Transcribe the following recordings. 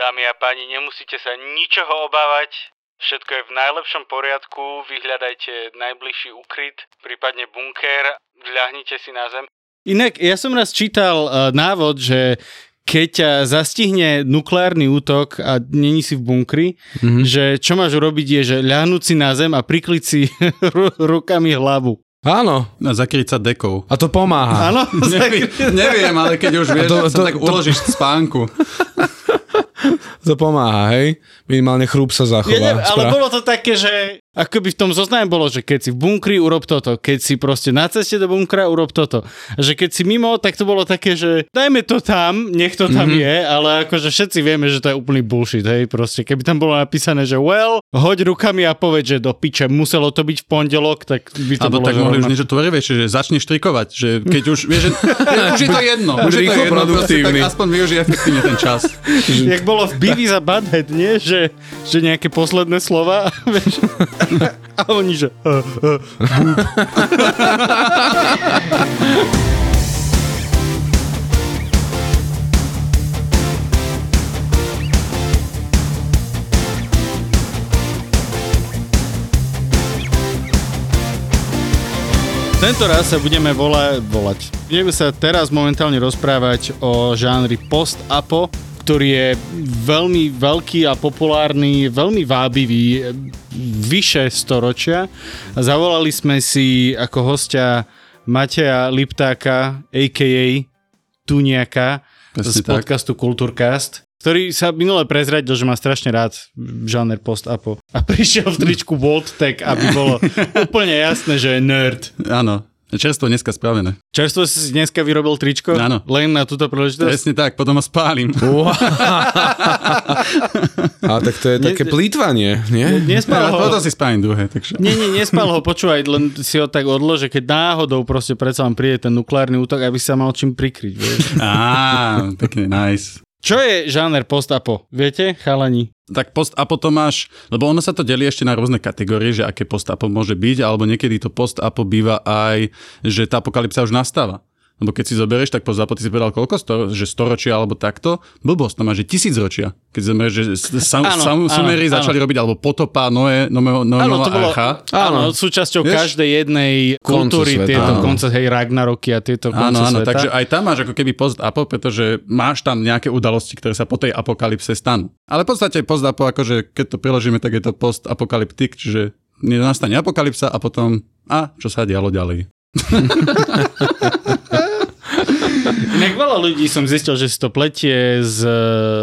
Dámy a páni, nemusíte sa ničoho obávať. Všetko je v najlepšom poriadku, vyhľadajte najbližší ukryt, prípadne bunker, vľahnite si na zem. Inak, ja som raz čítal uh, návod, že keď ťa zastihne nukleárny útok a není si v bunkri, mm-hmm. že čo máš urobiť je, že ľahnúť si na zem a prikliť si rukami hlavu. Áno. A zakryť sa dekou. A to pomáha. Áno? Neviem, neviem, ale keď už vieš, to- to, sa to- tak to- uložíš v spánku. To pomáha, hej? Minimálne chrúb sa zachová. Ja neviem, ale bolo to také, že akoby v tom zozname bolo, že keď si v bunkri, urob toto. Keď si proste na ceste do bunkra, urob toto. A že keď si mimo, tak to bolo také, že dajme to tam, nech to tam mm-hmm. je, ale akože všetci vieme, že to je úplný bullshit, hej, proste. Keby tam bolo napísané, že well, hoď rukami a povedz, že do piče, muselo to byť v pondelok, tak by to Alebo bolo, tak mohli už niečo tvorivejšie, že začneš trikovať, že keď už, vieš, že už je to jedno, už je to jedno, proste, tak aspoň využij efektívne ten čas. Jak bolo v Beavis a Butthead, nie? Že, že nejaké posledné slova, vieš? A oni, že... Uh, uh. Tento raz sa budeme vola- volať. Budeme sa teraz momentálne rozprávať o žánri post-apo, ktorý je veľmi veľký a populárny, veľmi vábivý, vyše storočia. Zavolali sme si ako hostia Mateja Liptáka, a.k.a. Tuniaka z Presne tak. podcastu Kultúrcast, ktorý sa minule prezradil, že má strašne rád žáner post-apo. A prišiel v tričku Volttech, aby bolo úplne jasné, že je nerd. Áno, čerstvo dneska spravené. Čerstvo si dneska vyrobil tričko? Áno. Len na túto príležitosť? Presne tak, potom ho spálim. A tak to je také plýtvanie, nie? Nespal Ale ho. potom si spálim druhé, takže... Nie, nie, nespal ho, počúvaj, len si ho tak odlož, že keď náhodou proste predsa vám príde ten nukleárny útok, aby sa mal čím prikryť, vieš. Á, pekne, nice. Čo je žáner post-apo? Viete, chalani? Tak post-apo to máš, lebo ono sa to delí ešte na rôzne kategórie, že aké post-apo môže byť, alebo niekedy to post-apo býva aj, že tá apokalypsa už nastáva. Lebo keď si zoberieš, tak post-apo ty si povedal koľko? Sto, že storočia alebo takto? Blbosť, to má, že tisíc ročia. Keď zoberieš, že sam, Áno, sam, áno, sumery áno. začali robiť, alebo potopa, Noé, Noé, Noé, Áno, to bolo, archa. áno, súčasťou Vieš? každej jednej kultúry, sveta, tieto áno. konce, hej, Ragnaroky a tieto konce Áno, áno, sveta. takže aj tam máš ako keby post-apo, pretože máš tam nejaké udalosti, ktoré sa po tej apokalypse stanú. Ale v podstate post-apo, akože keď to preložíme, tak je to post-apokalyptik, čiže nastane apokalypsa a potom, a čo sa dialo ďalej. Veľa ľudí som zistil, že si to pletie s,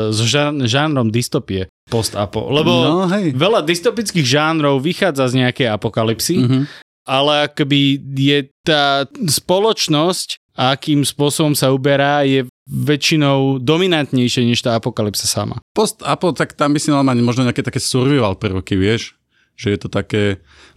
s žán, žánrom dystopie post-apo. Lebo No, hej. veľa dystopických žánrov vychádza z nejakej apokalypsy, Mhm. ale akoby je tá spoločnosť, akým spôsobom sa uberá, je väčšinou dominantnejšie než tá apokalypsa sama. Post-apo, tak tam by si mal mať možno nejaké také survival prvky, vieš? Že je to také...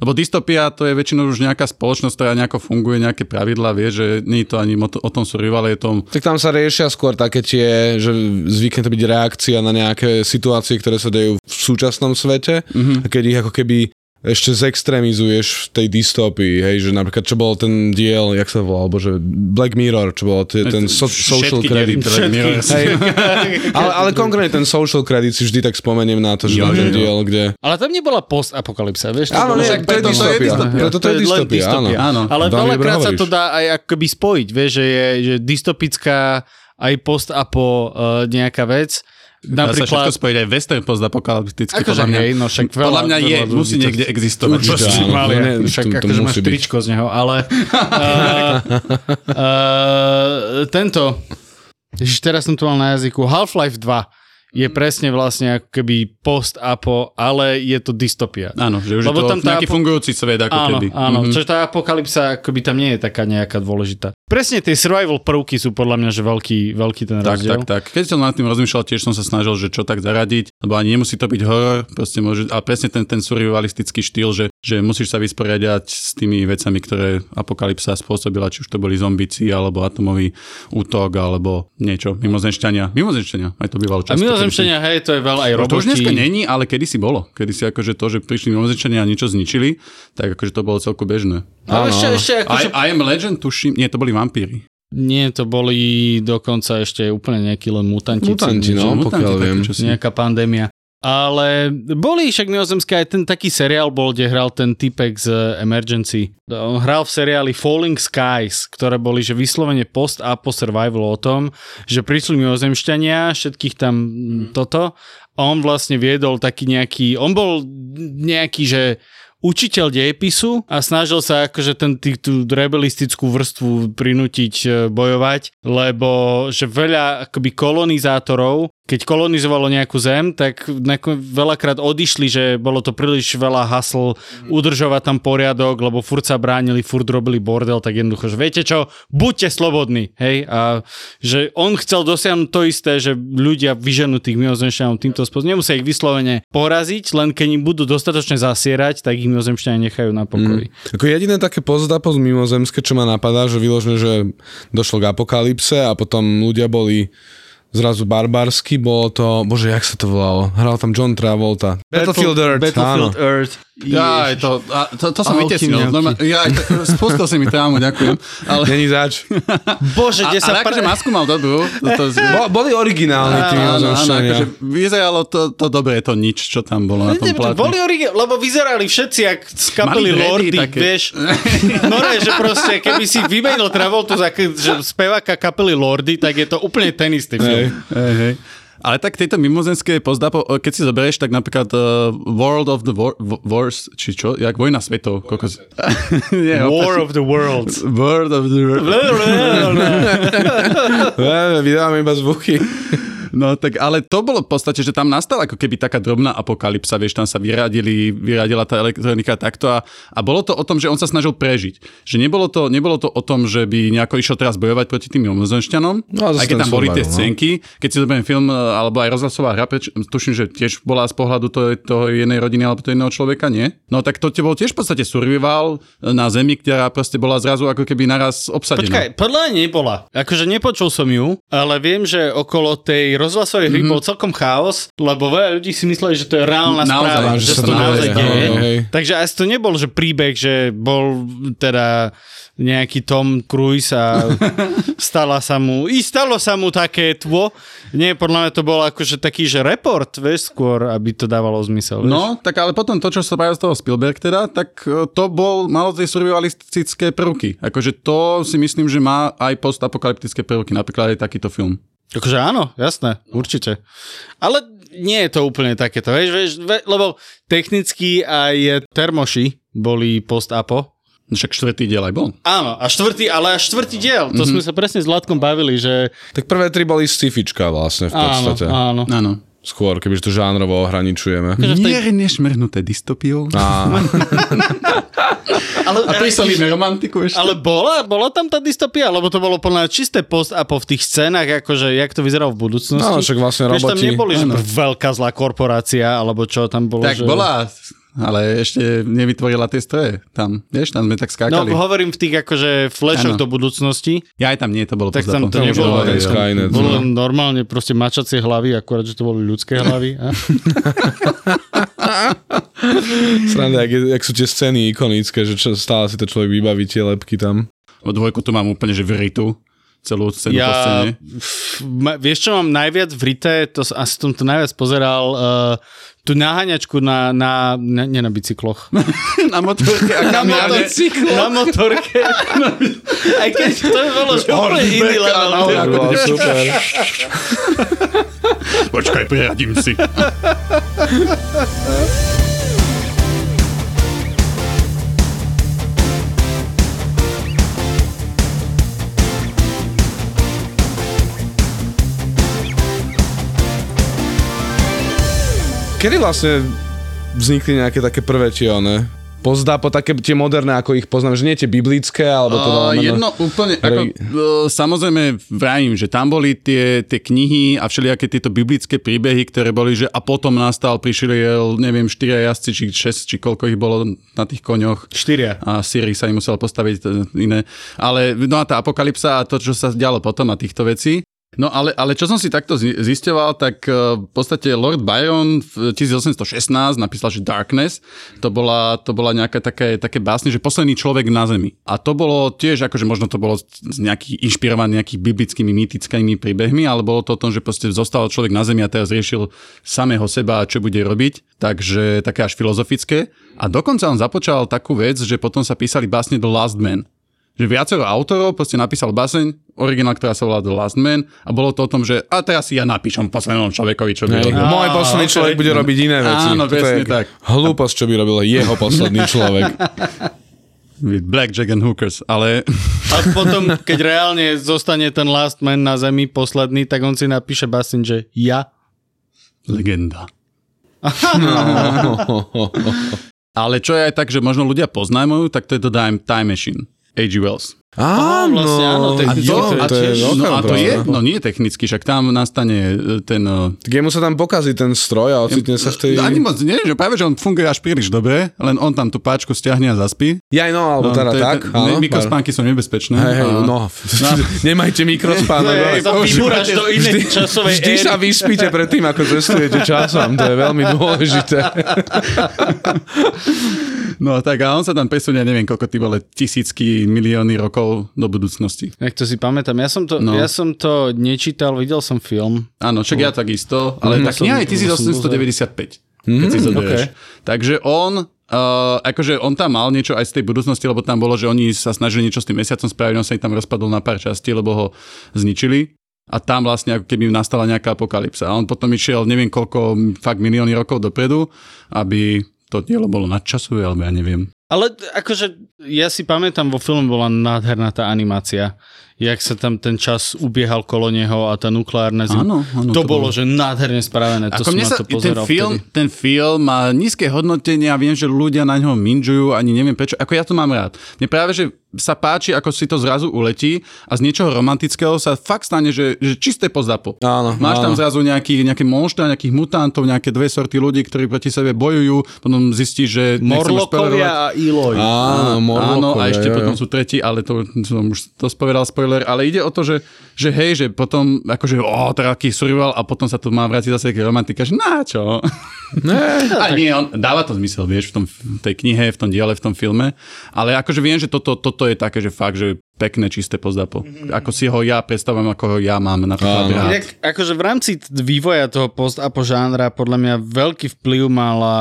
Lebo dystopia to je väčšinou už nejaká spoločnosť, ktorá nejako funguje, nejaké pravidlá, vieš, že nie je to ani o, to, o tom survival, je to... Tak tam sa riešia skôr také tie, že zvykne to byť reakcia na nejaké situácie, ktoré sa dejú v súčasnom svete Mhm. a keď ich ako keby ešte zextrémizuješ v tej dystopii, hej, že napríklad čo bol ten diel, jak sa volal, alebo že Black Mirror, čo bol t- ten so- social credit. Black Mirror. Hej. ale, ale konkrétne ten social credit si vždy tak spomeniem na to, že Jo, ten diel, kde... Ale tam nebola post-apokalypsa, vieš? to Áno, nie, to je preto to je dystopia. Preto to je dystopia, áno. Áno. Ale veľakrát sa to dá aj akoby spojiť, vieš, že je že dystopická aj post-apo uh, nejaká vec. Dá sa všetko Napríklad... spojiť aj western postapokalypticky, Akože podľa mňa. hej, no však veľa, podľa mňa je, veľa musí to- niekde existovať. Určite, áno. Mali, No ne, však to- to akože máš byť. tričko z neho, ale uh, uh, tento, Ježiš, teraz som tu mal na jazyku, Half-Life 2 je presne vlastne ako keby post-apo, ale je to dystopia. Áno, že už Lebo je to tam nejaký apo- fungujúci svet ako áno, keby. áno, Mhm. čiže tá apokalypsa akoby tam nie je taká nejaká dôležitá. Presne tie survival prvky sú podľa mňa že veľký, veľký ten Tak, rozdiel. tak, tak. Keď som nad tým rozmýšľal, tiež som sa snažil, že čo tak zaradiť, lebo ani nemusí to byť horor, proste môže, a presne ten, ten survivalistický štýl, že, že musíš sa vysporiadať s tými vecami, ktoré apokalypsa spôsobila, či už to boli zombici, alebo atomový útok, alebo niečo, mimozemšťania. Mimozemšťania, aj to bývalo A často. Mimozemšťania, hej, to je veľa aj kedysi- To už roboti. dneska není, ale kedysi bolo. Kedysi akože to, že prišli mimozemšťania a niečo zničili, tak akože to bolo celku bežné. Ale ešte, ešte I, akože... I am Legend, tuším, nie, to boli vampíry. Nie, to boli dokonca ešte úplne nejakí len mutanti. Mutanti, niečo, no, pokiaľ také viem. Nejaká pandémia. Ale boli však mimozemské, aj ten taký seriál bol, kde hral ten typek z Emergency. On hral v seriáli Falling Skies, ktoré boli, že vyslovene post a po survival o tom, že prišli mimozemšťania, všetkých tam mm, toto. A on vlastne viedol taký nejaký, on bol nejaký, že učiteľ dejepisu a snažil sa akože ten, tý, tú rebelistickú vrstvu prinútiť e, bojovať, lebo že veľa akoby kolonizátorov, keď kolonizovalo nejakú zem, tak veľakrát odišli, že bolo to príliš veľa hasl udržovať tam poriadok, lebo furt sa bránili, furt robili bordel, tak jednoducho, že viete čo, buďte slobodní, hej, a že on chcel dosiahnuť to isté, že ľudia vyženú tých mimozemšťanov týmto spôsobom, nemusia ich vyslovene poraziť, len keď im budú dostatočne zasierať, tak ich mimozemšťania nechajú na pokoji. Mm. Ako jediné také pozdapo z mimozemské, čo ma napadá, že vyložne, že došlo k apokalypse a potom ľudia boli zrazu barbarsky, bolo to, bože, jak sa to volalo? Hral tam John Travolta. Battlefield Earth, Battlefield áno. Earth. Ja, aj to, a to, to som vytesnil. Ja, spustil si mi trámu, ďakujem. Ale, Není zač. Bože, kde sa... ale akože masku mal dobrú. To, to, Bo, boli originálni tí akože vyzeralo to, to dobre, to nič, čo tam bolo na tom platni. Boli origi- lebo vyzerali všetci jak z kapely Lordy, také. vieš. No ne, že proste, keby si vymenil Travoltu za speváka kapely Lordy, tak je to úplne ten istý film. Hej, hej. Ale tak tejto mimozemské pozdapo, keď si zoberieš, tak napríklad uh, World of the War, Wars, či čo, jak Vojna svetov. Kokos. Nie, War opačne. of the Worlds. World of the Ne, vydáme iba zvuky. No tak ale to bolo v podstate, že tam nastala ako keby taká drobná apokalypsa, vieš, tam sa vyradili, vyradila tá elektronika takto a, a bolo to o tom, že on sa snažil prežiť. Že nebolo to, nebolo to o tom, že by nejako išiel teraz bojovať proti tým mimozemšťanom, No aj keď tam boli tie no. scénky, keď si zoberiem film e, alebo aj rozhlasová hra, preč, tuším, že tiež bola z pohľadu toho, toho jednej rodiny alebo toho jedného človeka, nie? No tak to bol tiež v podstate survival na zemi, ktorá proste bola zrazu ako keby naraz obsadená. Počkaj, podľa nebola. Akože nepočul som ju, ale viem, že okolo tej rozhlasovej hry bol celkom chaos, lebo veľa ľudí si mysleli, že to je reálna Naozaj, správa, že že sa to naozaj deje. Takže asi to nebol, že príbeh, že bol teda nejaký Tom Cruise a stala sa mu, i stalo sa mu také tvo. Nie, podľa mňa to bol akože taký, že report, vieš, skôr, aby to dávalo zmysel. Vieš. No, tak ale potom to, čo sa spravil z toho Spielberg teda, tak e, to bol, malo tie survivalistické prvky. Akože to si myslím, že má aj postapokalyptické prvky, napríklad aj takýto film. Akože áno, jasné, určite. Ale nie je to úplne takéto, vieš, vieš, lebo technicky aj termoši boli post-apo. Však štvrtý diel aj bol. Áno, a štvrtý, ale až štvrtý diel, to mm-hmm. sme sa presne s Vladkom bavili, že Tak prvé tri boli sci-fička vlastne v áno, podstate. áno. Áno. Skôr, kebyže to žánrovo ohraničujeme. Akože tej- Mierne šmrhnuté dystopiou. A, Ale, A prisolíme romantiku ešte. ale bola, bola tam tá dystopia, lebo to bolo plné čisté post-apo v tých scénach, akože jak to vyzeralo v budúcnosti. no, však vlastne Vieš, tam roboti. neboli, že veľká zlá korporácia, alebo čo tam bolo. tak že... bola, ale ešte nevytvorila tie stroje tam. Vieš, tam sme tak No, skákali. hovorím v tých akože flashoch do budúcnosti, ja aj tam nie, to bolo Tak tam to pozdapom. nebolo. Aj Skynet, Bolo no. normálne proste mačacie hlavy, akurát, že to boli ľudské hlavy. Sranda, jak, jak sú tie scény ikonické, že čo, stále si to človek vybaví tie lepky tam. O dvojku tu mám úplne, že vritu celú scénu po Ja, scéne. f- ma, vieš čo mám najviac vrité, to s- asi som to najviac pozeral, uh, tú naháňačku na, na, na, nie na bicykloch. Na motorke a Na motocykle. Na motorke. Aj keď to bolo úplne iný level. To super. Počkaj, priradím si. Kedy vlastne vznikli nejaké také prvé tie one? Pozdá po také tie moderné, ako ich poznám, že nie tie biblické, alebo to Uh, jedno úplne, ako, uh, samozrejme vrajím, že tam boli tie, tie knihy a všelijaké tieto biblické príbehy, ktoré boli, že a potom nastal, prišli, neviem, štyria jazdci, či šesť, či koľko ich bolo na tých koňoch. Štyria. A Siri sa im musel postaviť e, iné. Ale no a tá apokalypsa a to, čo sa dialo potom a týchto vecí. No ale, ale čo som si takto zi- zisťoval, tak e, v podstate Lord Byron v 1816 napísal, že Darkness, to bola, to bola nejaké také, také básne, že posledný človek na Zemi. A to bolo tiež, akože možno to bolo z nejakých inšpirované nejakých biblickými, mýtickými príbehmi, ale bolo to o tom, že proste zostal človek na Zemi a teraz riešil samého seba, čo bude robiť. Takže také až filozofické. A dokonca on započal takú vec, že potom sa písali básne The Last Man že viacero autorov proste napísal baseň, originál, ktorá sa volá The Last Man a bolo to o tom, že a teraz si ja napíšem poslednom človekovi, čo by robil. môj posledný okay. človek bude robiť iné veci. Áno, Toto presne tak. Hlúposť, čo by robil jeho posledný človek. With Blackjack and Hookers, ale A potom, keď reálne zostane ten last man na zemi posledný, tak on si napíše basin, že ja. legenda. Ale čo je aj tak, že možno ľudia poznajú, tak to je Time, time Machine. A.G. Wells. Áno, vlastne áno, a to, a to je No a to pravda. je, no nie technicky, však tam nastane e, ten... e, Tak jemu sa tam pokazí ten stroj a ocitne sa v tej... Ani moc nie, že práve, že on funguje až príliš dobre, len on tam tú páčku stiahne a zaspí. Jaj, no, alebo teda to je tak. áno, Mikrospánky sú nebezpečné. Hej, hej, a- no. Nemajte mikrospánok. to vybúraš do inej časovej Vždy sa vyspíte pred tým, ako cestujete časom. To je veľmi dôležité. No tak a on sa tam presunie, neviem koľko ty vole, tisícky, milióny rokov do budúcnosti. Jak to si pamätám. Ja som to, No. ja som to nečítal, videl som film. Áno, však ja takisto, ale Mhm. tá kniha je Som- 1895, keď si zoberieš. ok. Takže on, uh, akože on tam mal niečo aj z tej budúcnosti, lebo tam bolo, že oni sa snažili niečo s tým mesiacom spraviť, on sa im tam rozpadol na pár častí, lebo ho zničili. A tam vlastne ako keby nastala nejaká apokalypsa. A on potom išiel neviem koľko, fakt milióny rokov dopredu, aby to dielo bolo nadčasové, alebo ja neviem. Ale akože ja si pamätám, vo filme bola nádherná tá animácia. Jak sa tam ten čas ubiehal kolo neho a tá nukleárna zim. Áno, áno, to, to bolo, bolo. že nádherne spravené. To Ako som mne sa, to ten film, vtedy. ten film má nízke hodnotenie a viem, že ľudia na ňo minžujú, ani neviem prečo. Ako ja to mám rád. Mne práve, že sa páči, ako si to zrazu uletí a z niečoho romantického sa fakt stane, že, že čisté pozdapo. Áno, Máš tam áno. zrazu nejaký, nejaké monštra, nejakých mutantov, nejaké dve sorty ľudí, ktorí proti sebe bojujú, potom zistíš, že... Morlokovia a Eloy. Áno, morlokovia, Áno, a ešte jo, jo. potom sú tretí, ale to som už to spovedal spoiler, ale ide o to, že, že hej, že potom akože o, taký survival a potom sa to má vrátiť zase k romantika, že na čo? a nie, on, dáva to zmysel, vieš, v, tom, v tej knihe, v tom diele, v tom filme, ale akože viem, že toto, toto je také, že fakt, že pekné, čisté pozdapo. Ako si ho ja predstavujem, ako ho ja mám napríklad Áno. rád. Inak, akože v rámci vývoja toho post-apo žánra podľa mňa veľký vplyv mala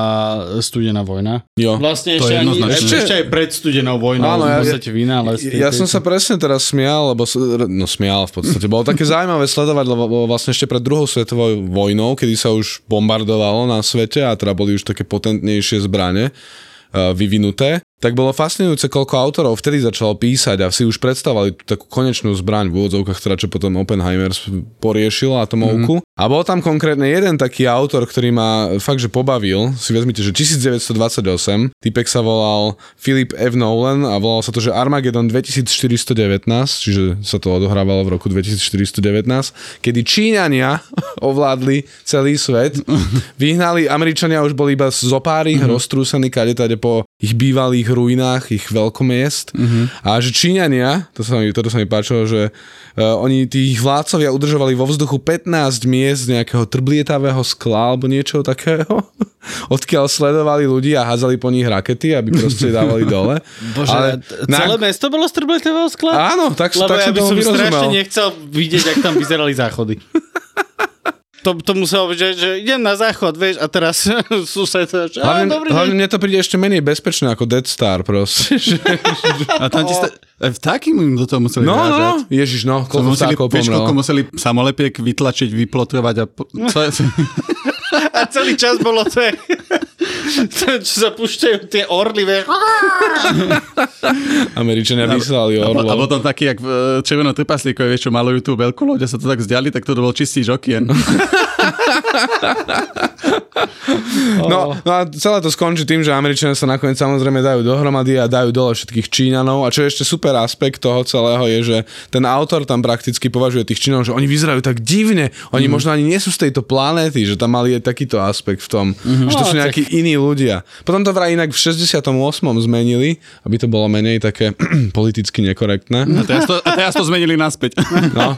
studená vojna. Jo. Vlastne To ešte, je ani, ešte, ešte aj pred studenou vojnou Áno, v ja- podstate vynález. tej- Ja tej- som sa presne teraz smial, lebo, no smial v podstate. Bolo také zaujímavé sledovať, lebo vlastne ešte pred druhou svetovou vojnou, kedy sa už bombardovalo na svete a teda boli už také potentnejšie zbrane uh, vyvinuté, tak bolo fascinujúce, koľko autorov vtedy začalo písať a si už predstavovali tú takú konečnú zbraň v úvodzovkách, teda čo potom Oppenheimer poriešil atomovku. Mm-hmm. A bol tam konkrétne jeden taký autor, ktorý ma fakt, že pobavil. Si vezmite, že 1928, typek sa volal Philip F. Nolan a volal sa to, že Armageddon 2419, čiže sa to odohrávalo v roku 2419, kedy Číňania ovládli celý svet. Vyhnali, Američania už boli iba zopári, mm-hmm. roztrúsení kade po ich bývalých ruinách, ich veľkomiest. Mm-hmm. A že Číňania, to sa mi, toto sa mi páčilo, že uh, oni tých vládcovia udržovali vo vzduchu 15 miest nejakého trblietavého skla alebo niečo takého, odkiaľ sledovali ľudí a hádzali po nich rakety, aby proste dávali dole. Bože, Ale celé na- mesto bolo z trblietavého skla? Áno, tak, Lebo tak ja som by som strašne nechcel vidieť, jak tam vyzerali záchody. To, to muselo byť, že, že idem na záchod, vieš, a teraz sused, že, Hlavne, dobrý hlavne mne to príde ešte menej bezpečné ako Dead Star proste. Že- A tam ti sta- e, vtáky mu do toho museli No, no, no, ježiš, no, To koľko museli, vtákov vieš, koľko museli samolepiek vytlačiť, vyplotrovať a... Po, co je, A celý čas bolo to, Čo sa púšťajú tie orly, vieš. Američania vyslali po- a orlov. potom taký, jak e, Červenom trpaslíkovi, vieš čo, malujú tú veľkú loď a sa to tak vzdiali, tak to bol čistý žokien. No, no a celé to skončí tým, že Američania sa nakoniec samozrejme dajú dohromady a dajú dole všetkých Číňanov. A čo je ešte super aspekt toho celého je, že ten autor tam prakticky považuje tých Číňanov, že oni vyzerajú tak divne, oni mm. možno ani nie sú z tejto planéty, že tam mali aj takýto aspekt v tom, mm-hmm. že to sú No, nejakí iní ľudia. Potom to vraj inak v 68. zmenili, aby to bolo menej také politicky nekorektné. A teraz to, a teraz to zmenili naspäť. No.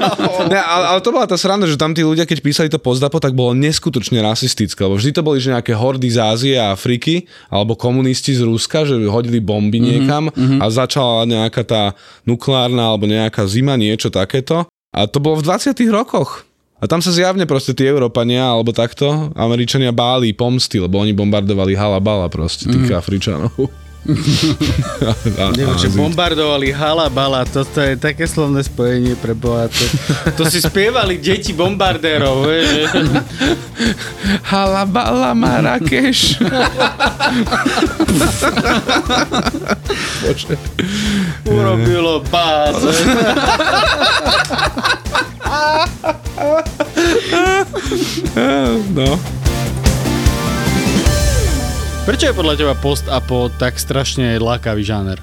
Ne, ale, ale to bola tá sranda, že tam tí ľudia, keď písali to pozdapo, tak bolo neskutočne rasistické, lebo vždy to boli že nejaké hordy z Ázie a Afriky, alebo komunisti z Ruska, že hodili bomby niekam mm-hmm. a začala nejaká tá nukleárna alebo nejaká zima, niečo takéto. A to bolo v 20 rokoch. A tam sa zjavne proste tí Európania, alebo takto, Američania báli pomsty, lebo oni bombardovali halabala proste tých mm. Afričanov. Neviem, že bombardovali halabala, toto je také slovné spojenie pre Boha. To, to si spievali deti bombardérov, vieš. Halabala Marrakeš. Bože. Urobilo báze. No. Prečo je podľa teba post-apo tak strašne lákavý žáner?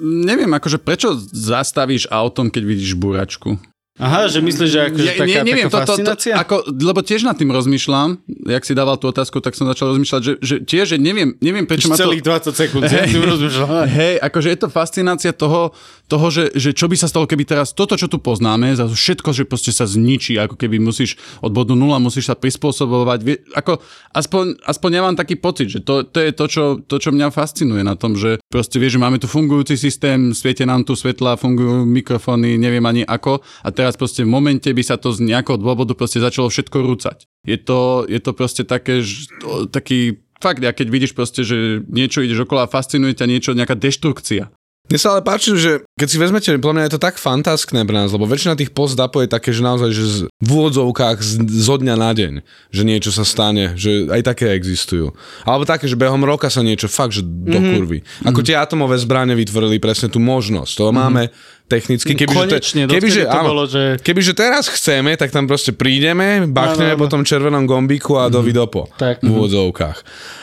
Neviem, akože prečo zastavíš autom, keď vidíš búračku? Aha, že myslíš, že akože taká, neviem, taká to, to, to, ako, lebo tiež nad tým rozmýšľam, jak si dával tú otázku, tak som začal rozmýšľať, že, že tiež, že neviem, neviem prečo ma to... celých 20 sekúnd. ja tým rozmýšľam. Hej, akože je to fascinácia toho, toho že, že čo by sa stalo, keby teraz toto, čo tu poznáme, za všetko, že proste sa zničí, ako keby musíš od bodu nula, musíš sa prispôsobovať. Vie, ako, aspoň, aspoň ja mám taký pocit, že to, to je to čo, to, čo mňa fascinuje na tom, že proste vieš, že máme tu fungujúci systém, svietia nám tu svetla, fungujú mikrofóny, neviem ani ako a teraz proste v momente by sa to z nejakého dôvodu proste začalo všetko rúcať. Je to, je to proste také, že, taký fakt, a keď vidíš proste, že niečo ideš okolo a fascinuje ťa niečo, nejaká deštrukcia. Mne sa ale páči, že keď si vezmete, podľa mňa je to tak fantaskné pre nás, lebo väčšina tých post-apo je také, že naozaj, že v úvodzovkách z, zo dňa na deň, že niečo sa stane, že aj také existujú. Alebo také, že behom roka sa niečo fakt, že do Mhm. kurvy. Ako tie atomové zbrane vytvorili presne tú možnosť. To máme technicky. Mhm. Konečne, kebyže, dovtedy to bolo, že- kebyže teraz chceme, tak tam proste prídeme, bachneme po tom červenom gombíku a do vidopo. Tak. V úvodzovkách.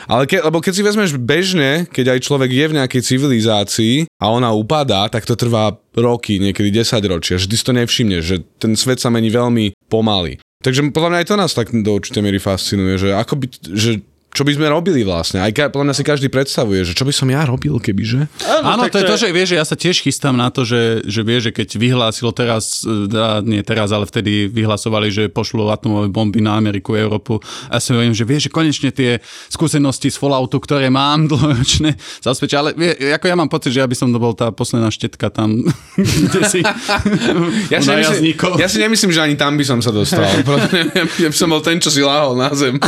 Ale ke, lebo keď si vezmeš bežne, keď aj človek je v nejakej civilizácii a ona upadá, tak to trvá roky, niekedy 10 ročia, že ty si to nevšimneš, že ten svet sa mení veľmi pomaly. Takže podľa mňa aj to nás tak do určitej miery fascinuje, že ako by, že čo by sme robili vlastne. Aj podľa mňa si každý predstavuje, že čo by som ja robil, kebyže. Áno, to je to, že vieš, že ja sa tiež chystám na to, že, že vieš, že keď vyhlásilo teraz, e, nie teraz, ale vtedy vyhlasovali, že pošlú atomové bomby na Ameriku, Európu. A ja si hovorím, že vieš, že konečne tie skúsenosti z Falloutu, ktoré mám dlhoročné, sa osvedčia. Ale vie, ako ja mám pocit, že ja by som to bol tá posledná štetka tam, kde si Ja si, nemyslím, ja si nemyslím, že ani tam by som sa dostal. Ja by som bol ten, čo si láhol na zem.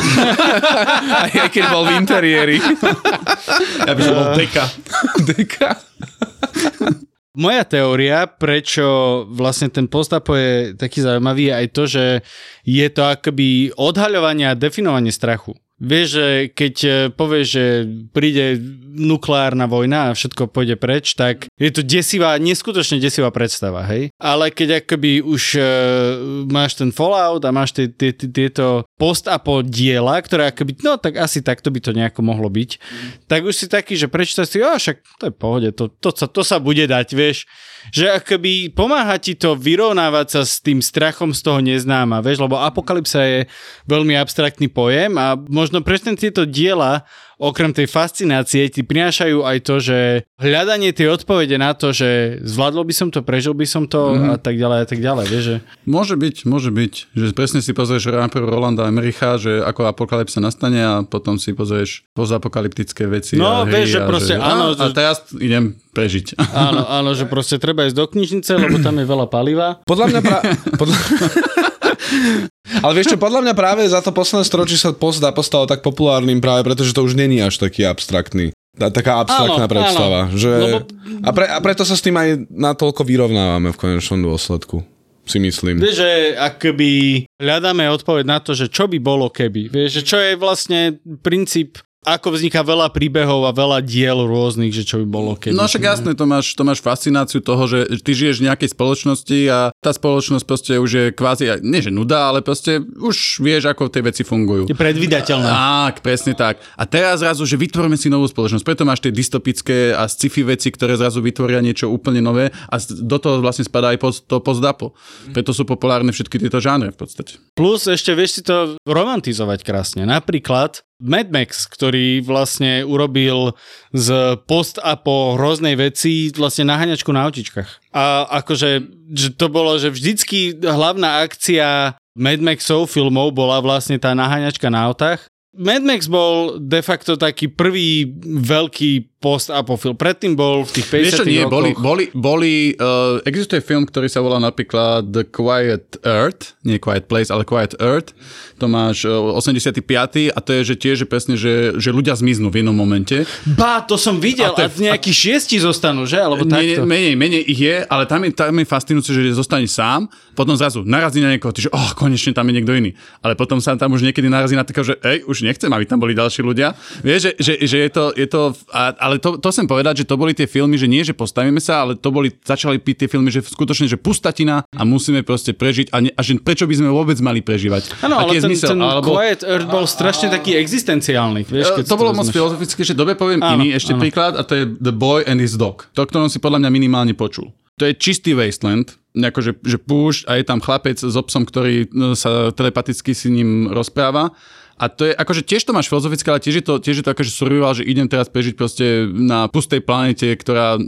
Aj, keď bol v interiéri. ja by som bol deka. Deka. Moja teória, prečo vlastne ten postapo je taký zaujímavý, je aj to, že je to akoby odhaľovanie a definovanie strachu. Vieš, že keď e, povieš, že príde nukleárna vojna a všetko pôjde preč, tak je to desivá, neskutočne desivá predstava, hej? Ale keď akoby už e, máš ten Fallout a máš tie, tie, tie, tieto post-apo diela, ktoré akoby, no tak asi takto by to nejako mohlo byť, tak už si taký, že prečítaš si, a však to je pohode, to, to, sa, to sa bude dať, vieš, že akoby pomáha ti to vyrovnávať sa s tým strachom z toho neznáma, vieš, lebo apokalypsa je veľmi abstraktný pojem a možno presne tieto diela okrem tej fascinácie ti prinášajú aj to, že hľadanie tej odpovede na to, že zvládol by som to, prežil by som to mm-hmm. a tak ďalej a tak ďalej, vieš, že... Môže byť, môže byť, že presne si pozrieš najprv Rolanda Emericha, že ako apokalypsa nastane a potom si pozrieš pozapokalyptické veci. No, a hry vieš, že a proste že, áno, A, a teraz idem prežiť. Áno, áno, že proste treba ísť do knižnice, lebo tam je veľa paliva. Podľa mňa... Pra... Podľa... Ale vieš čo, podľa mňa práve za to posledné storočie sa pozdá postalo tak populárnym práve preto, že to už není až taký abstraktný. Taká abstraktná Áno, predstava. áno. Že... Lebo- A, pre, a preto sa s tým aj natoľko vyrovnávame v konečnom dôsledku. Si myslím. Vieš, že akoby hľadáme odpoveď na to, že čo by bolo keby. Vieš, že čo je vlastne princíp ako vzniká veľa príbehov a veľa diel rôznych, že čo by bolo keď. No však jasné, to máš, to máš fascináciu toho, že ty žiješ v nejakej spoločnosti a tá spoločnosť proste už je kvázi, nie že nuda, ale proste už vieš, ako tie veci fungujú. Je predvydateľné. Tak, presne tak. A teraz zrazu, že vytvoríme si novú spoločnosť. Preto máš tie dystopické a sci-fi veci, ktoré zrazu vytvoria niečo úplne nové a do toho vlastne spadá aj post, to post-apo. Preto sú populárne všetky tieto žánre v podstate. Plus ešte vieš si to romantizovať krásne. Napríklad Mad Max, ktorý vlastne urobil z post a po hroznej veci vlastne naháňačku na autičkách. A akože že to bolo, že vždycky hlavná akcia Mad Maxov filmov bola vlastne tá naháňačka na autách. Mad Max bol de facto taký prvý veľký post-apo film. Predtým bol v tých 50 Vieš čo, nie, rokoch. boli, boli, boli uh, existuje film, ktorý sa volá napríklad The Quiet Earth, nie Quiet Place, ale Quiet Earth. To máš uh, 85. a to je že tiež že presne, že, že ľudia zmiznú v jednom momente. Ba, to som videl A to a, je- nejakí šiesti zostanú, že? Alebo Nie, takto. menej, menej ich je, ale tam je, tam je fascinujúce, že zostane sám, potom zrazu narazí na niekoho, ty, že oh, konečne tam je niekto iný. Ale potom sa tam už niekedy narazí na takého, že ej, už nechcem, aby tam boli ďalší ľudia. Vieš, že, že, že je to, je to a, ale to, to chcem povedať, že to boli tie filmy, že nie, že postavíme sa, ale to boli, začali byť tie filmy, že skutočne, že pustatina a musíme proste prežiť a, ne, a že prečo by sme vôbec mali prežívať. Áno, ale ten, zmysel? ten Alebo- Quiet Earth bol strašne taký existenciálny. Vieš, E, to bolo moc filozofické, že dobe poviem Áno, iný ešte áno. príklad a to je The Boy and His Dog. To, ktorom si podľa mňa minimálne počul. To je čistý wasteland, akože, že púšť a je tam chlapec s obsom, ktorý no, sa telepaticky s ním rozpráva. A to je, akože tiež to máš filozofické, ale tiež je to, tiež je to akože survival, že idem teraz prežiť proste na pustej planete, ktorá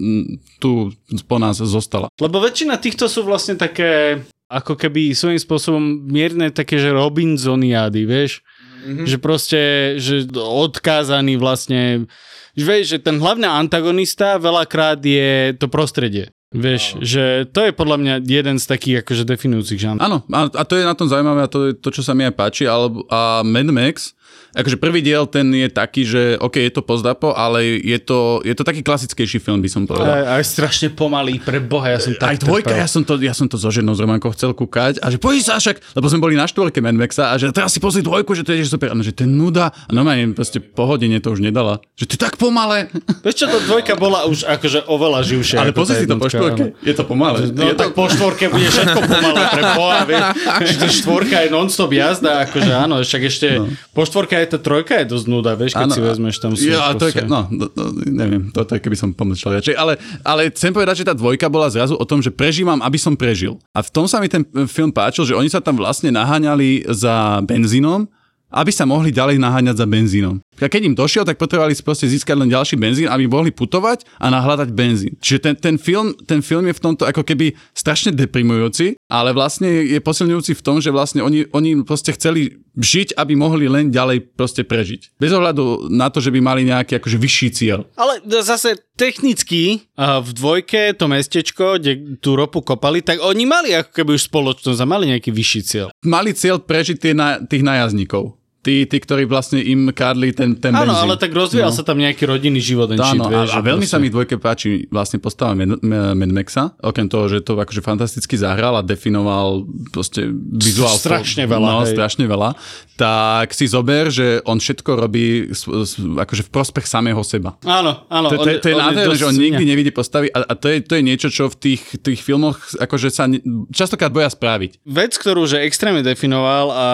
tu po nás zostala. Lebo väčšina týchto sú vlastne také, ako keby svojím spôsobom mierne také, že Robinsoniády, vieš? Mm-hmm. Že proste, že odkázaný vlastne, že vieš, že ten hlavný antagonista veľakrát je to prostredie. Vieš, že to je podľa mňa jeden z takých akože definujúcich žánrov. Áno, a, a to je na tom zaujímavé a to je to, čo sa mi aj páči. Alebo, a Mad Max, akože prvý diel ten je taký, že OK, je to pozdapo, ale je to, je to taký klasickejší film, by som povedal. Aj, aj strašne pomalý, pre boha, ja som tak Aj dvojka, ja som, to, ja som to so ženou z Romankou chcel kúkať a že poď sa však, lebo sme boli na štvorke Mad Maxa a že teraz si pozri dvojku, že to je super, no, že to je nuda a normálne proste pohodine to už nedala. Že to je tak pomalé. Vieš čo, to dvojka bola už akože oveľa živšia. Ale pozri si to po štvorke, je to pomalé. No je to, tak po štvorke bude všetko pomalé pre boha, vieš. Štvorka je non-stop jazda, akože áno, však ešte no. po štvorke aj tá trojka je dosť nuda, vieš, keď Áno, si vezmeš tam sú Ja, proste- no, no, no, neviem, to je keby som pomlčal radšej, ale, ale chcem povedať, že tá dvojka bola zrazu o tom, že prežívam, aby som prežil. A v tom sa mi ten film páčil, že oni sa tam vlastne naháňali za benzínom, aby sa mohli ďalej naháňať za benzínom. A keď im došiel, tak potrebovali proste získať len ďalší benzín, aby mohli putovať a nahľadať benzín. Čiže ten, ten, film, ten film je v tomto ako keby strašne deprimujúci, ale vlastne je posilňujúci v tom, že vlastne oni, oni proste chceli žiť, aby mohli len ďalej proste prežiť. Bez ohľadu na to, že by mali nejaký akože vyšší cieľ. Ale zase technicky v dvojke to mestečko, kde tú ropu kopali, tak oni mali ako keby už spoločnosť a mali nejaký vyšší cieľ. Mali cieľ prežiť tie na, tých najazníkov. Tí, tí, ktorí vlastne im kádli ten, ten Áno, benzín. ale tak rozvíjal no. sa tam nejaký rodinný život. Áno, a, a veľmi sa proste- mi v dvojke páči vlastne postava Mad, Mad Maxa, okrem toho, že to akože fantasticky zahral a definoval proste vizuál. Strašne veľa, No, hej. strašne veľa. Tak si zober, že on všetko robí akože v prospech samého seba. Áno, áno. To, to, to, to je nádherné, že on nikdy nevidí postavy a, a to, je, to je niečo, čo v tých, tých filmoch akože sa častokrát boja spraviť. Vec, ktorú že extrémne definoval a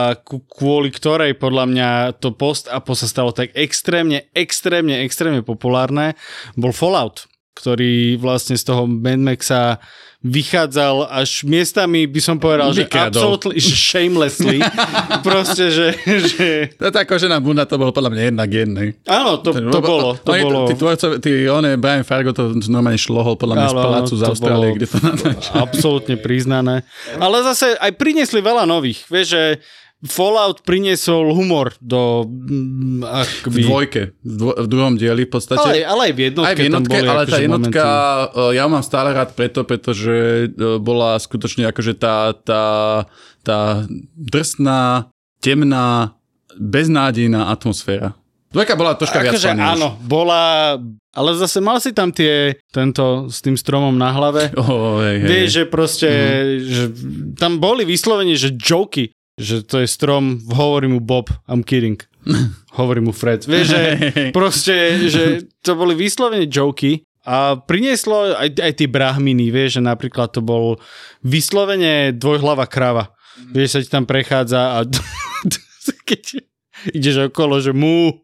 kvôli ktorej podľa mňa to post a sa stalo tak extrémne, extrémne, extrémne populárne, bol Fallout, ktorý vlastne z toho Mad Maxa vychádzal až miestami, by som povedal, že Vykradol. absolútne že shamelessly. Proste, že, že... To je tá kožená bunda, to bolo podľa mňa jednak jednej. Áno, to, to bolo. To Oni, bolo... Tí tvorcové, tí, one, Brian Fargo to normálne šlohol podľa mňa z Áno, áno, palácu z to Austrálie, kde to natáčal. Absolútne priznané. Ale zase aj priniesli veľa nových. Vieš, že Fallout priniesol humor do... mm, V Akoby, dvojke, v, dvo, v druhom dieli v podstate. ale, ale aj v jednotke, Aj v jednotke, boli ale tá akože jednotka, momenty. momenty. ja mám stále rád preto, pretože e, bola skutočne akože tá, tá, tá drsná, temná, beznádejná atmosféra. Dvojka bola troška viac Akože funny už. áno, bola... Ale zase mal si tam tie, tento s tým stromom na hlave. Oh, hej, hej. Vieš, že proste, Mhm. že tam boli vyslovene, že joky, že to je strom, hovorí mu Bob, I'm kidding. Hovorí mu Fred. Vieš, že proste, že to boli vyslovene joky a prinieslo aj, aj tie brahminy, vieš, že napríklad to bol vyslovene dvojhlava krava. Vieš, sa ti tam prechádza a keď ideš okolo, že mu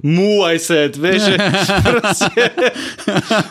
mu I said, vieš, že proste,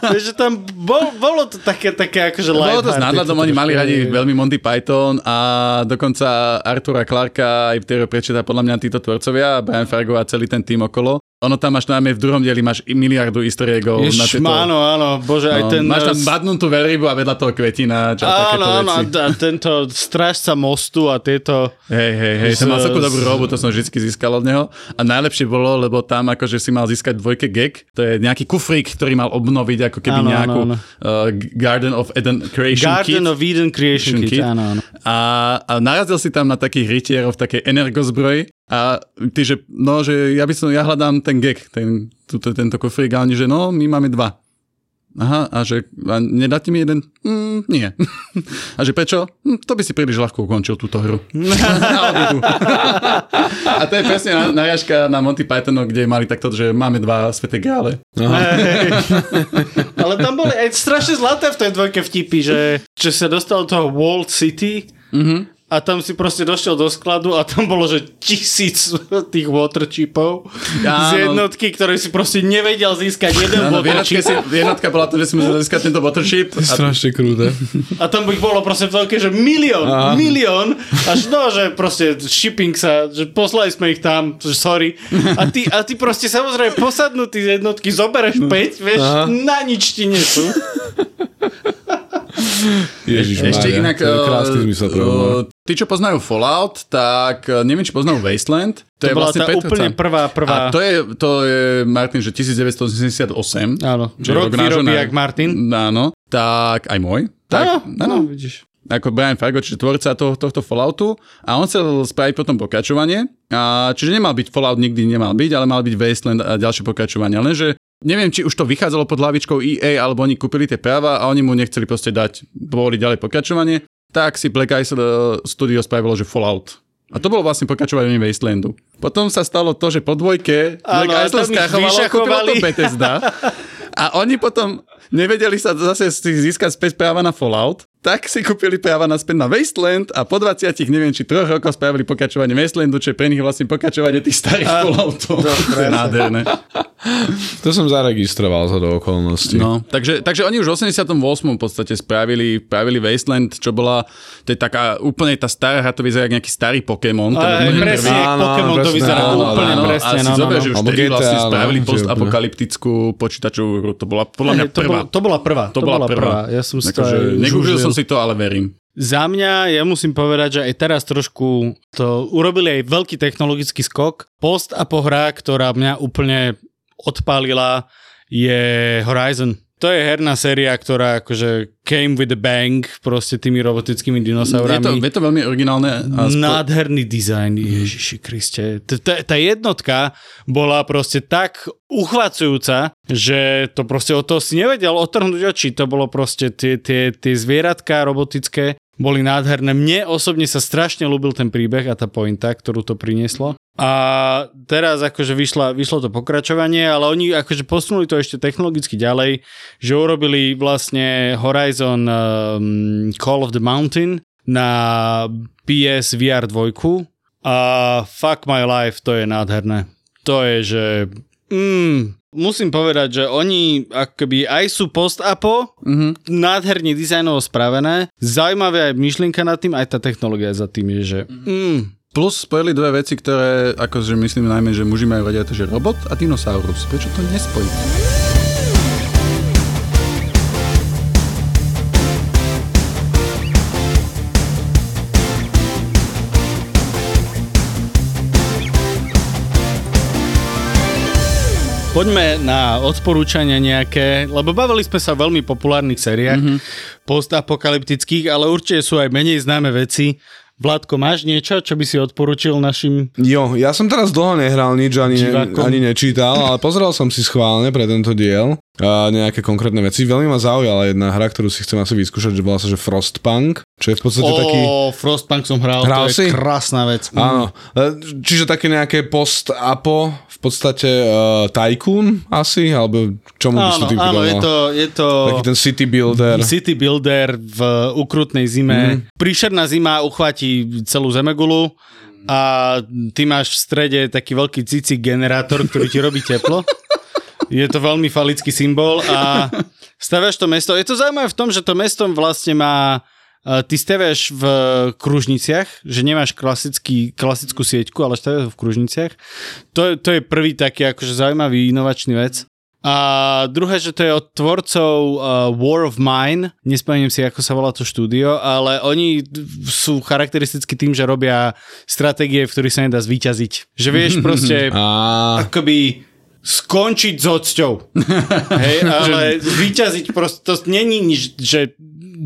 vieš, že tam bol, bolo to také, také akože Bolo to s nadladom, oni mali radi veľmi Monty Python a dokonca Artura Clarka aj v teórii prečíta podľa mňa títo tvorcovia, Brian Fargo a celý ten tým okolo. Ono tam máš najmä v druhom dieli máš miliardu easter eggov na Ježiš, tieto... áno, áno, bože, aj No, ten... máš tam eh, badnutú veľrybu a vedľa toho kvetina, čo Áno, áno, a veci. a tento strážca mostu a tieto... Hej, hej, hej, Z- to mal takú dobrú robu, to som vždy získal od neho. A najlepšie bolo, lebo tam akože si mal získať dvojke gag, to je nejaký kufrík, ktorý mal obnoviť ako keby Áno, áno, nejakú áno. Uh, Garden of Eden Creation Garden Kit. of Eden Creation Kit, áno, áno. A, a narazil si tam na takých rytierov v takej energozbroji a ty, že no, že ja by som, ja hľadám ten gag, ten, túto, tento kufrík a oni, že no, my máme dva. Aha, a že a nedáte mi jeden? Mm, nie. A že prečo? Hm, to by si príliš ľahko ukončil túto hru. A to je presne na- narážka na Monty Python, kde mali takto, že máme dva sveté grále. Hej. Ale tam boli aj strašne zlaté v tej dvojke vtipy, že, že sa dostal do toho Walled City Mhm. A tam si proste došiel do skladu a tam bolo, že tisíc tých water chipov z Áno. jednotky, ktoré si proste nevedel získať jeden Áno, v water jednotke, chip. si, jednotka bola to, že sme získali tento Watership. A Strašne krúte. A tam ich bolo proste v toľke, že milión, Aha. milión, až no, že proste shipping sa, že poslali sme ich tam, že sorry. A ty, a ty proste samozrejme posadnutý z jednotky zobereš 5, vieš, Aha. na nič ti nesú. Ježiš, Ešte inak, to je krásny uh, zmysel pre tí, čo poznajú Fallout, tak uh, neviem, či poznajú Wasteland. To, To, je bola vlastne tá Petrca. úplne prvá, prvá. A to je, to je, Martin, že 1988. Áno, Čiže rok vyrobí na- jak Martin. Áno, tak aj môj. Áno, Tak, áno, vidíš. ako Brian Fargo, čiže tvorca toho, tohto Falloutu a on chcel spraviť potom pokračovanie, a, čiže nemal byť Fallout, nikdy nemal byť, ale mal byť Wasteland a ďalšie pokračovanie, lenže neviem, či už to vychádzalo pod hlavičkou EA, alebo oni kúpili tie práva a oni mu nechceli proste dať, povoliť ďalej pokračovanie, tak si Black Ice uh, Studio spravilo, že Fallout. A to bolo vlastne pokračovanie Wastelandu. Potom sa stalo to, že po dvojke Black a ich skrachovalo, kúpilo to. Bethesda. A oni potom nevedeli sa zase získať späť práva na Fallout, tak si kúpili práva naspäť na Wasteland a po 20, neviem či troch rokov spravili pokračovanie Wastelandu, čo je pre nich vlastne pokračovanie tých starých Falloutov. To je nádherné. To som zaregistroval za do okolností. No, takže, takže oni už v 88. v podstate spravili, spravili Wasteland, čo bola, to je taká úplne tá stará hra, to vyzerá jak nejaký starý Pokémon. Aj, presne, Áno, Pokémon to vyzerá áno, úplne áno. presne. a si no, no, zober, no. že už vtedy vlastne spravili že postapokalyptickú počítačovú hru. To bola podľa mňa prvá. to bola prvá. To bola prvá. Ja som si to Som si to, ale verím. Za mňa, ja musím povedať, že aj teraz trošku to urobili aj veľký technologický skok. Post a pohra, ktorá mňa úplne odpálila, je Horizon. To je herná séria, ktorá akože came with a bang proste tými robotickými Je to, dinosaurami. je to veľmi originálne. A spo- Nádherný dizajn, Ježiši Kriste. Tá jednotka bola proste tak uchvacujúca, že to proste od toho si nevedel otrhnúť oči. To bolo proste tie, tie, tie zvieratka robotické boli nádherné. Mne osobne sa strašne ľúbil ten príbeh a tá pointa, ktorú to prinieslo. A teraz akože vyšla, vyšlo to pokračovanie, ale oni akože posunuli to ešte technologicky ďalej, že urobili vlastne Horizon um, Call of the Mountain na PS VR 2 a Fuck My Life, to je nádherné. To je, že... Mm, musím povedať, že oni akoby aj sú post-apo, Mhm. nádherne dizajnovo spravené, zaujímavé aj myšlienka nad tým, aj tá technológia za tým je, že... Mm, Plus spojili dve veci, ktoré, akože myslím najmä, že muži majú radi, to že robot a dinosaurus. Prečo to nespojí? Poďme na odporúčania nejaké, lebo bavili sme sa o veľmi populárnych sériách mm-hmm. postapokalyptických, ale určite sú aj menej známe veci. Vládko, máš niečo, čo by si odporučil našim... Jo, ja som teraz dlho nehral nič, ani, ne, ani nečítal, ale pozeral som si schválne pre tento diel. Nejaké konkrétne veci. Veľmi ma zaujala jedna hra, ktorú si chcem asi vyskúšať, že volá sa, že Frostpunk, čo je v podstate O, taký... Frostpunk som hral, Hral to je si? krásna vec. Áno, E, čiže také nejaké post-apo, v podstate uh, tycoon asi, alebo čomu by si Áno, ty áno, je to, je to Taký ten city builder. city builder v ukrutnej zime. Mhm. Príšerná zima uchváti celú zemegulu a ty máš v strede taký veľký cici generátor, ktorý ti robí teplo. Je to veľmi falický symbol a staviaš to mesto. Je to zaujímavé v tom, že to mesto vlastne má a ty staviaš v kružniciach, že nemáš klasický, klasickú sieťku, ale staviaš v kružniciach. To, je- to je prvý taký akože zaujímavý inovačný vec. A druhé, že to je od tvorcov uh, War of Mine, nespomínam si, ako sa volá to štúdio, ale oni sú charakteristicky tým, že robia stratégie, v ktorých sa nedá zvíťaziť. Že vieš proste akoby skončiť s odsťou. Hej, ale zvíťaziť proste, to není nič, že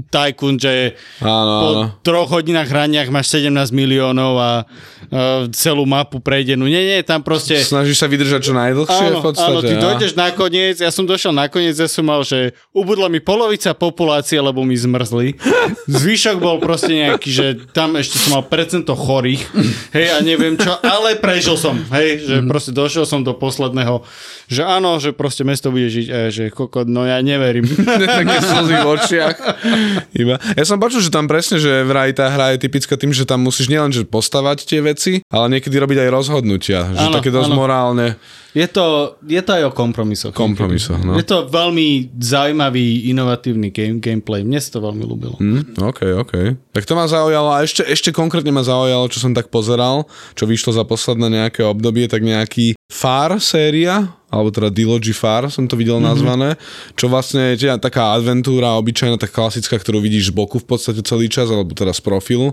Tycoon, že áno, po áno. troch hodinách hraniach máš 17 miliónov a uh, celú mapu prejdenú. Nie, nie, tam proste... Snažíš sa vydržať čo najdlhšie Áno, v podstate. áno, ty a? dojdeš nakoniec, ja som došiel nakoniec, ja som mal, že ubudla mi polovica populácie, lebo mi zmrzli. Zvyšok bol proste nejaký, že tam ešte som mal percento chorých, hej, a neviem čo, ale prežil som, hej, že Mhm. proste došiel som do posledného, že áno, že proste mesto bude žiť, ja, že koko, no ja neverím. také slzy v očiach. Iba. Ja som počul, že tam presne, že vraj tá hra je typická tým, že tam musíš nielen že postavať tie veci, ale niekedy robiť aj rozhodnutia. Že Áno, také dosť áno. morálne Je to, je to aj o kompromisoch. kompromisoch. No. Je to veľmi zaujímavý, inovatívny game, gameplay. Mne sa to veľmi ľúbilo. Hm, OK, OK. Tak to ma zaujalo a ešte, ešte konkrétne ma zaujalo, čo som tak pozeral, čo vyšlo za posledné nejaké obdobie, tak nejaký Far séria, alebo teda Dilogy Far som to videl Mhm. nazvané, čo vlastne je teda taká adventúra obyčajná, tak klasická, ktorú vidíš z boku v podstate celý čas, alebo teda z profilu.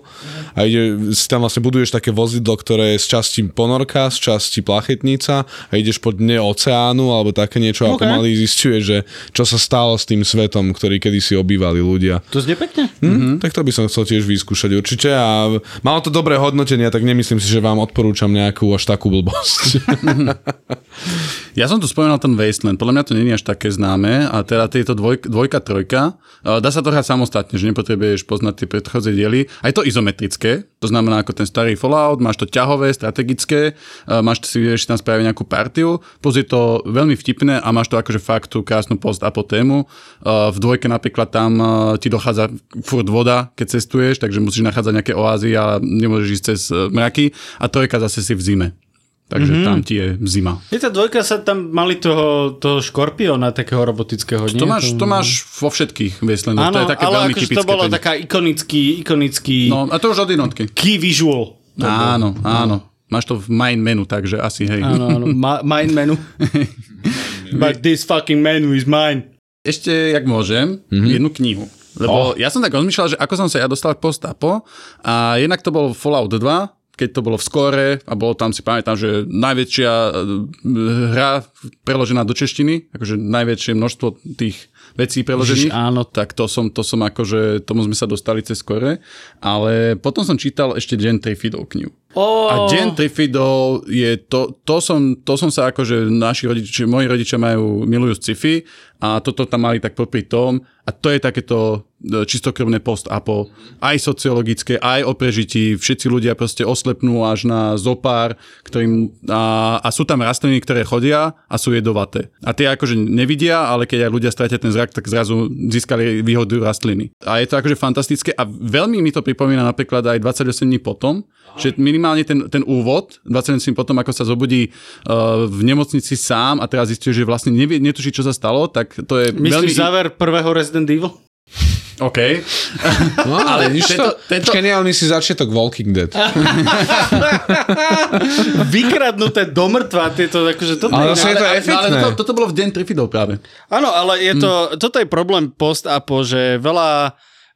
A ide, si tam vlastne buduješ také vozidlo, ktoré je z časti ponorka, z časti plachetnica a ideš po dne oceánu alebo také niečo a OK. pomaly zistuješ, že čo sa stalo s tým svetom, ktorý kedysi obývali ľudia. To znie pekne. Hm? Tak to by som chcel tiež vyskúšať určite a malo to dobré hodnotenie, tak nemyslím si, že vám odporúčam nejakú až takú blbosť. Ja som tu spomínal ten Wasteland, podľa mňa to je až také známe a teda tieto dvoj, dvojka, trojka, eh, dá sa to hrať samostatne, že nepotrebuješ poznať tie predchodzie diely. Aj to izometrické, to znamená ako ten starý Fallout, máš to ťahové, strategické, eh, máš si, vieš tam spraviť nejakú partiu, plus je to veľmi vtipné a máš to akože fakt tú krásnu post a po tému. Eh, V dvojke napríklad tam ti dochádza furt voda, keď cestuješ, takže musíš nachádzať nejaké oázy a nemôžeš ísť cez mraky a trojka zase si v zime. Takže mm-hmm. tam ti je zima. Je tá dvojka sa tam mali toho, toho škorpiona takého robotického, nie? To máš, to máš vo všetkých Wastelandoch, Áno, to je také ale veľmi akože typické. to bolo pre nich. taká ikonický, ikonický no. No a to už od jednotky. key visual. To Áno, áno. Máš to v main menu, takže asi hej. Áno, áno, Ma- mine menu. But this fucking menu is mine. Ešte, jak môžem, mm-hmm. jednu knihu. Lebo oh. ja som tak rozmýšľal, že ako som sa ja dostal k postapo a jednak to bol Fallout 2, keď to bolo v skore a bolo tam, si pamätám, že najväčšia eh, hra preložená do češtiny, akože najväčšie množstvo tých vecí preložených. Áno. Tak to som, to som akože, tomu sme sa dostali cez skore. Ale potom som čítal ešte Jen Trifidov knihu. Oh. A Jen Trifidov je to, to som, to som sa akože naši rodičia, moji rodičia majú, milujú sci-fi a toto tam mali tak popri tom a to je takéto e, čistokrvné post-apo, aj sociologické, aj o prežití, všetci ľudia proste oslepnú až na zopár, ktorým, a, a sú tam rastliny, ktoré chodia a sú jedovaté. A tie akože nevidia, ale keď aj ľudia stratia ten zrak, tak zrazu získali výhodu rastliny. A je to akože fantastické a veľmi mi to pripomína napríklad aj 28 dní potom, že minimálne ten, ten úvod, 28 dní potom, ako sa zobudí uh, v nemocnici sám a teraz zistí, že vlastne nevie, netuší, čo sa stalo, tak to je veľmi... Myslíš záver prvého Resident Evil? OK. No, ale Ale tento- to? tento- ale myslíš začiatok Walking Dead. Vykradnuté do mŕtva, tieto, akože toto Ale je- je to ale, efektné. toto, toto bolo v deň Trifidov práve. Áno, ale je to, toto je problém post-apo, že veľa,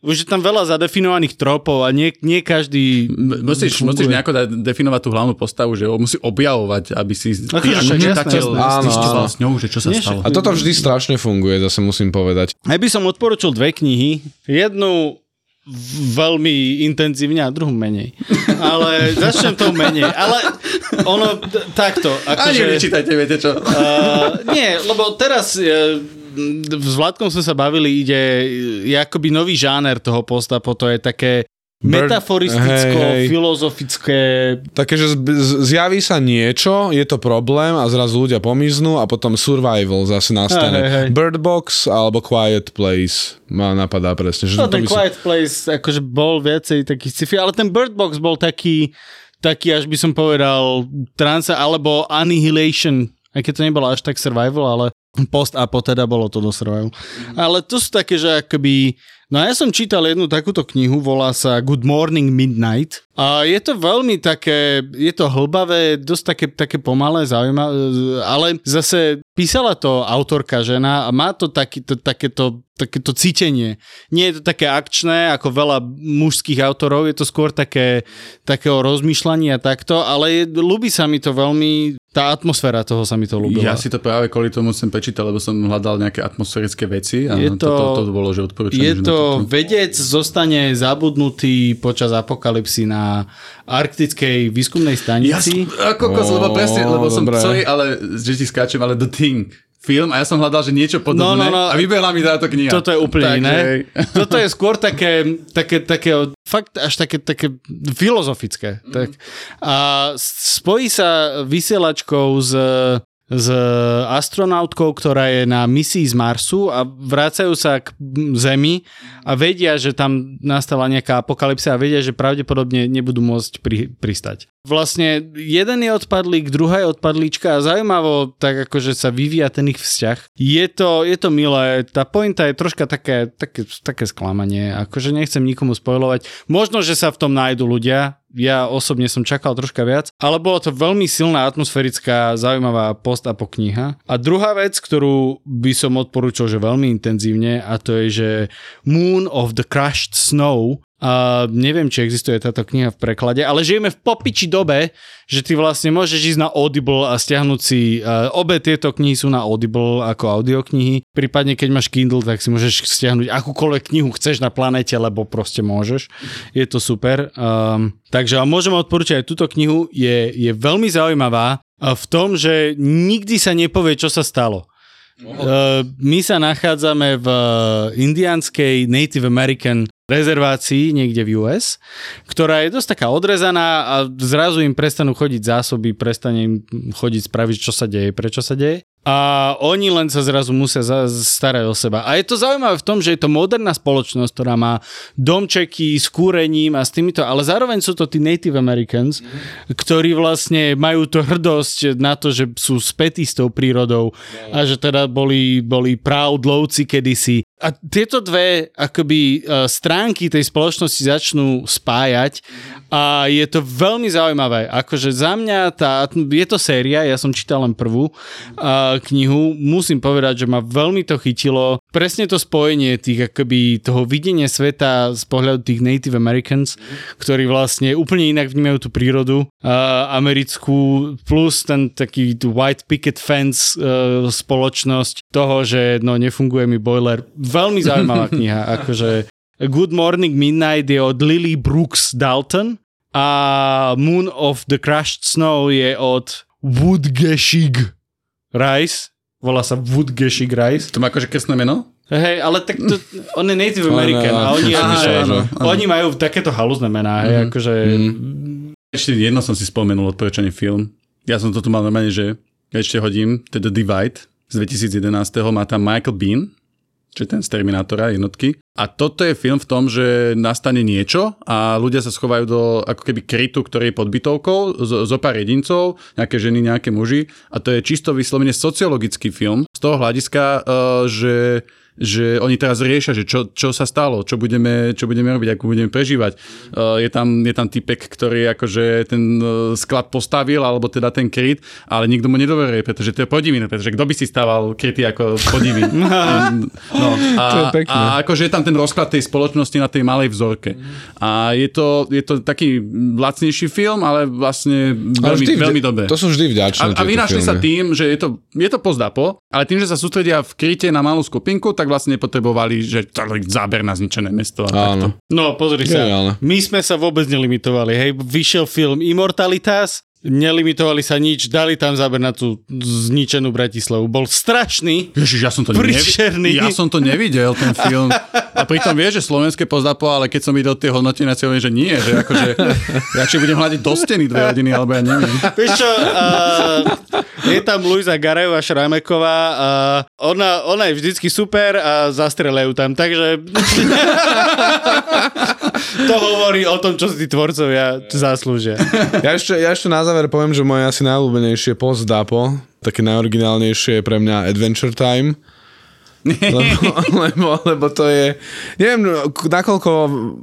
už je tam veľa zadefinovaných tropov a nie, nie každý Musíš, funguje. musíš nejako da- definovať tú hlavnú postavu, že ho musí objavovať, aby si ty Akože ako však čitateľ s ňou, že čo sa Nie, stalo. A toto vždy strašne funguje, zase musím povedať. Ja by som odporučil dve knihy. Jednu veľmi intenzívne a druhú menej. Ale začnem tou menej. Ale ono takto. Ani Akože, nečítajte, viete čo. uh, nie, lebo teraz uh, s Vládkom sme sa bavili, ide, je akoby nový žáner toho postapo, to je také Bird- metaforisticko, hej, hej. filozofické. Také, že zjaví sa niečo, je to problém a zrazu ľudia pomiznú a potom survival zase nastane. Hej, hej. Bird Box alebo Quiet Place ma napadá presne. Že No to ten by som- Quiet Place akože bol viacej taký sci-fi, ale ten Bird Box bol taký, taký až by som povedal trance alebo Annihilation, aj keď to nebolo až tak survival, ale post-apo teda bolo to do. Ale to sú také, že akoby No ja som čítal jednu takúto knihu, volá sa Good Morning Midnight a je to veľmi také, je to hlbavé, dosť také, také pomalé, zaujímavé, ale zase písala to autorka žena a má to takýto, takéto, takéto cítenie. Nie je to také akčné ako veľa mužských autorov, je to skôr také, takého rozmýšľania takto, ale je, ľúbi sa mi to veľmi, tá atmosféra toho sa mi to ľúbila. Ja si to práve kvôli tomu som prečítal, lebo som hľadal nejaké atmosférické veci a Je to, to, to- to, bolo, že odporúčanie. Je že to, toto. vedec zostane zabudnutý počas apokalipsy na arktickej výskumnej Ja stanici. som, ako kokos, lebo presne, lebo som, dobré. sorry, ale že ti skáčem, ale The Thing film a ja som hľadal, že niečo podobné No, no, no. a vybehla mi táto kniha. Toto je úplne iné. Toto je skôr také, také, také, fakt až také, také filozofické. Mhm. Tak. A spojí sa vysielačkou z s astronautkou, ktorá je na misii z Marsu a vrácajú sa k Zemi a vedia, že tam nastala nejaká apokalypsa a vedia, že pravdepodobne nebudú môcť pri, pristať. Vlastne jeden je odpadlík, druhá je odpadlíčka a zaujímavo tak akože sa vyvíja ten ich vzťah. Je to, je to milé, tá pointa je troška také, také, také sklamanie, akože nechcem nikomu spojovať. Možno, že sa v tom nájdu ľudia, ja osobne som čakal troška viac, ale bolo to veľmi silná atmosférická, zaujímavá post-apo kniha. A druhá vec, ktorú by som odporúčal, že veľmi intenzívne, a to je, že Moon of the Crushed Snow, a neviem, či existuje táto kniha v preklade, ale žijeme v popiči dobe, že ty vlastne môžeš ísť na Audible a stiahnuť si, uh, obe tieto knihy sú na Audible ako audioknihy, prípadne keď máš Kindle, tak si môžeš stiahnuť akúkoľvek knihu chceš na planete, lebo proste môžeš. Je to super. Um, takže a môžem odporúčať aj túto knihu, je, je veľmi zaujímavá a v tom, že nikdy sa nepovie, čo sa stalo. Uh, my sa nachádzame v indianskej Native American rezervácii niekde v US, ktorá je dosť taká odrezaná a zrazu im prestanú chodiť zásoby, prestane im chodiť spraviť, čo sa deje, prečo sa deje. A oni len sa zrazu musia starať o seba. A je to zaujímavé v tom, že je to moderná spoločnosť, ktorá má domčeky s kúrením a s týmito, ale zároveň sú to tí Native Americans, ktorí vlastne majú to hrdosť na to, že sú spätí s tou prírodou a že teda boli, boli proud lovci kedysi. A tieto dve akoby e, stránky tej spoločnosti začnú spájať a je to veľmi zaujímavé. Akože za mňa tá, je to séria, ja som čítal len prvú a, knihu, musím povedať, že ma veľmi to chytilo. Presne to spojenie tých akoby toho videnia sveta z pohľadu tých Native Americans, ktorí vlastne úplne inak vnímajú tú prírodu a, americkú, plus ten taký white picket fence e, spoločnosť toho, že no nefunguje mi boiler. Veľmi zaujímavá kniha, akože Good Morning Midnight je od Lily Brooks Dalton a Moon of the Crushed Snow je od Woodgeshig Rice. Volá sa Woodgeshig Rice. To má akože krstné meno? Hej, ale tak to, on je Native American áno, a oni, akože, myslel, áno, áno. oni majú takéto halúzne mená, hej, akože Ešte jedno som si spomenul odporúčaný film. Ja som to tu mal normálne, že ešte hodím, to je The Divide z 2011. Má tam Michael Bean, je ten z Terminátora jednotky. A toto je film v tom, že nastane niečo a ľudia sa schovajú do ako keby krytu, ktorý je pod bytovkou, zo, zo pár jedincov, nejaké ženy, nejaké muži. A to je čisto vyslovene sociologický film z toho hľadiska, uh, že že oni teraz riešia, že čo, čo sa stalo, čo budeme, čo budeme robiť, ako budeme prežívať. Uh, je, tam, je tam typek, ktorý akože ten uh, sklad postavil, alebo teda ten kryt, ale nikto mu nedoverie, pretože to je podivné, pretože kto by si stával kryty ako podivný. no, a, a akože je tam ten rozklad tej spoločnosti na tej malej vzorke. A je to, je to taký lacnejší film, ale vlastne veľmi, vždy veľmi dobré. To sú vždy A, vďačné a vynašli sa tým, že je to, je to pozdapo, ale tým, že sa sústredia v kryte na malú skupinku, tak vlastne nepotrebovali, že záber na zničené mesto a takto. Áno. No, pozri sa. Geniálne. My sme sa vôbec nelimitovali, hej. Vyšiel film Immortalitas, nelimitovali sa nič, dali tam záber na tú zničenú Bratislavu. Bol strašný. Ježiš, ja som to Príšerný. nevidel. Ja som to nevidel, ten film. A pritom vieš, že slovenské pozdapo, ale keď som videl tie hodnotenia, si hovorím, že nie, že akože radšej budem hľadiť do steny dve hodiny, alebo ja neviem. Vieš čo, uh, je tam Luisa Garajová Šrameková a ona, ona je vždycky super a zastrelajú tam, takže to hovorí o tom, čo si tvorcovia zaslúžia. Ja ešte, ja ešte na záver poviem, že moje asi najľúbenejšie post Dapo, také najoriginálnejšie je pre mňa Adventure Time. lebo, lebo, lebo to je, neviem, nakoľko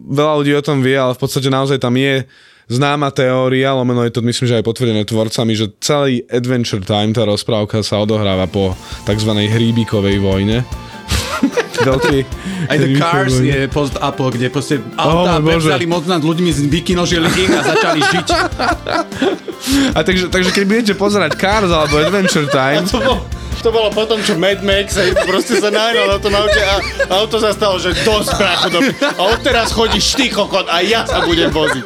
veľa ľudí o tom vie, ale v podstate naozaj tam je známa teória, lomeno je to myslím, že aj potvrdené tvorcami, že celý Adventure Time, tá rozprávka sa odohráva po tzv. hríbikovej vojne. Veľký Aj The Cars je post-apo, kde proste autá Bože. prevzali moc nad ľuďmi, vykinožili ich a začali žiť. A takže, takže keď budete pozerať Cars alebo Adventure Time, To bolo, to bolo potom, čo Mad Max hej, proste sa nahnal na tom aute a auto sa stalo, že dosť bracho. do- A odteraz chodíš ty kokot a ja sa budem voziť.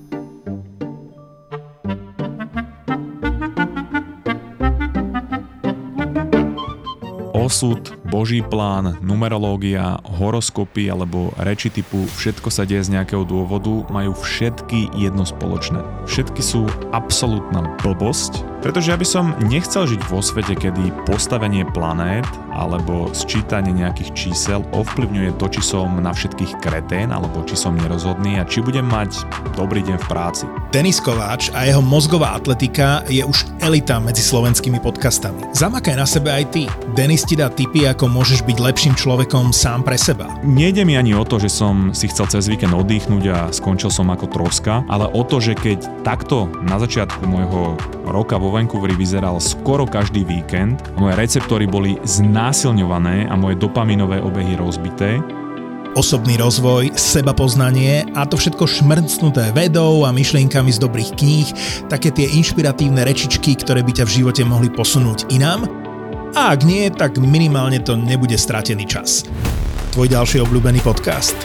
Osud, Boží plán, numerológia, horoskopy alebo reči typu všetko sa deje z nejakého dôvodu majú všetky jedno spoločné. Všetky sú absolútna blbosť, pretože ja by som nechcel žiť vo svete, kedy postavenie planét alebo sčítanie nejakých čísel ovplyvňuje to, či som na všetkých kretén alebo či som nerozhodný a či budem mať dobrý deň v práci. Denis Kováč a jeho mozgová atletika je už elita medzi slovenskými podcastami. Zamakaj na sebe aj ty. Denis ti dá tipy, ako môžeš byť lepším človekom sám pre seba. Nejde mi ani o to, že som si chcel cez víkend oddychnúť a skončil som ako troska, ale o to, že keď takto na začiatku môjho roka vo Vancouveri vyzeral skoro každý víkend, moje receptory boli znásilňované a moje dopaminové obehy rozbité, Osobný rozvoj, seba poznanie a to všetko šmrcnuté vedou a myšlienkami z dobrých kníh, také tie inšpiratívne rečičky, ktoré by ťa v živote mohli posunúť inám. A ak nie, tak minimálne to nebude stratený čas. Tvoj ďalší obľúbený podcast.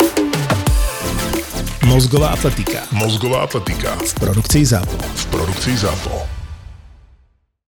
Mozgová atletika Mozgová atletika v produkcii ZAPO. v produkcii ZAPO.